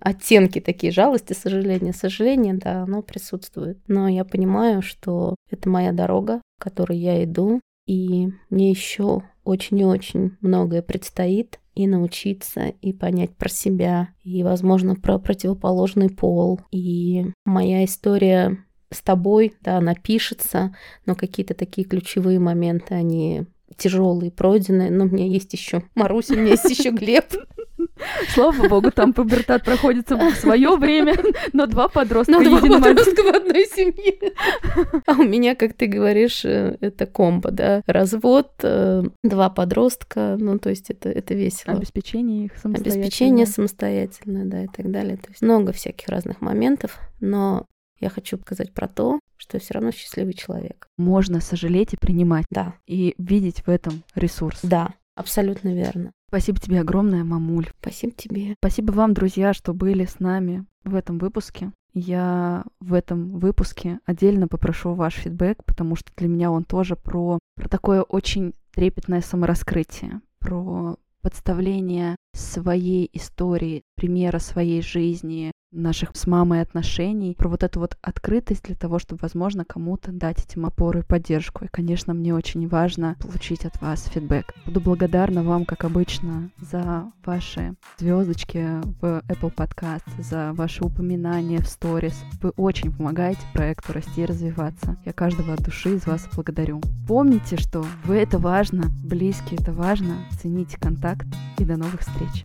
оттенки такие жалости, сожаления. Сожаление, да, оно присутствует. Но я понимаю, что это моя дорога, которой я иду, и мне еще очень и очень многое предстоит и научиться, и понять про себя, и, возможно, про противоположный пол. И моя история с тобой, да, она пишется, но какие-то такие ключевые моменты, они тяжелые, пройденные, но у меня есть еще Маруся, у меня есть еще Глеб. Слава богу, там пубертат проходит в свое время, но два подростка. Но два подростка в одной семье. А у меня, как ты говоришь, э, это комбо, да, развод, э, два подростка, ну, то есть это, это весело. Обеспечение их самостоятельно. Обеспечение самостоятельно, да, и так далее. То есть много всяких разных моментов, но я хочу сказать про то, что я все равно счастливый человек. Можно сожалеть и принимать. Да. И видеть в этом ресурс. Да, абсолютно верно. Спасибо тебе огромное, мамуль. Спасибо тебе. Спасибо вам, друзья, что были с нами в этом выпуске. Я в этом выпуске отдельно попрошу ваш фидбэк, потому что для меня он тоже про, про такое очень трепетное самораскрытие, про подставление своей истории, примера своей жизни, наших с мамой отношений, про вот эту вот открытость для того, чтобы, возможно, кому-то дать этим опору и поддержку. И, конечно, мне очень важно получить от вас фидбэк. Буду благодарна вам, как обычно, за ваши звездочки в Apple Podcast, за ваши упоминания в сторис. Вы очень помогаете проекту расти и развиваться. Я каждого от души из вас благодарю. Помните, что вы это важно, близкие это важно. Цените контакт и до новых встреч.